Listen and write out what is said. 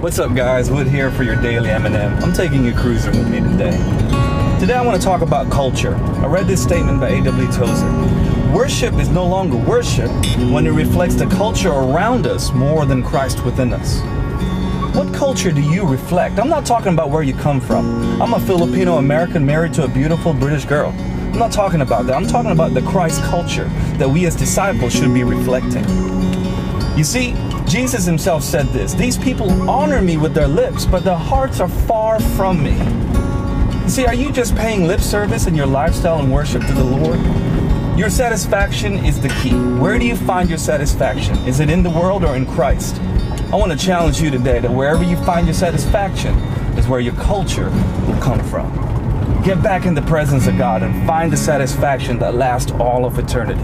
What's up, guys? Wood here for your daily M&M. I'm taking you cruising with me today. Today, I want to talk about culture. I read this statement by A.W. Tozer. Worship is no longer worship when it reflects the culture around us more than Christ within us. What culture do you reflect? I'm not talking about where you come from. I'm a Filipino American married to a beautiful British girl. I'm not talking about that. I'm talking about the Christ culture that we as disciples should be reflecting. You see, Jesus himself said this These people honor me with their lips, but their hearts are far from me. See, are you just paying lip service in your lifestyle and worship to the Lord? Your satisfaction is the key. Where do you find your satisfaction? Is it in the world or in Christ? I want to challenge you today that wherever you find your satisfaction is where your culture will come from. Get back in the presence of God and find the satisfaction that lasts all of eternity.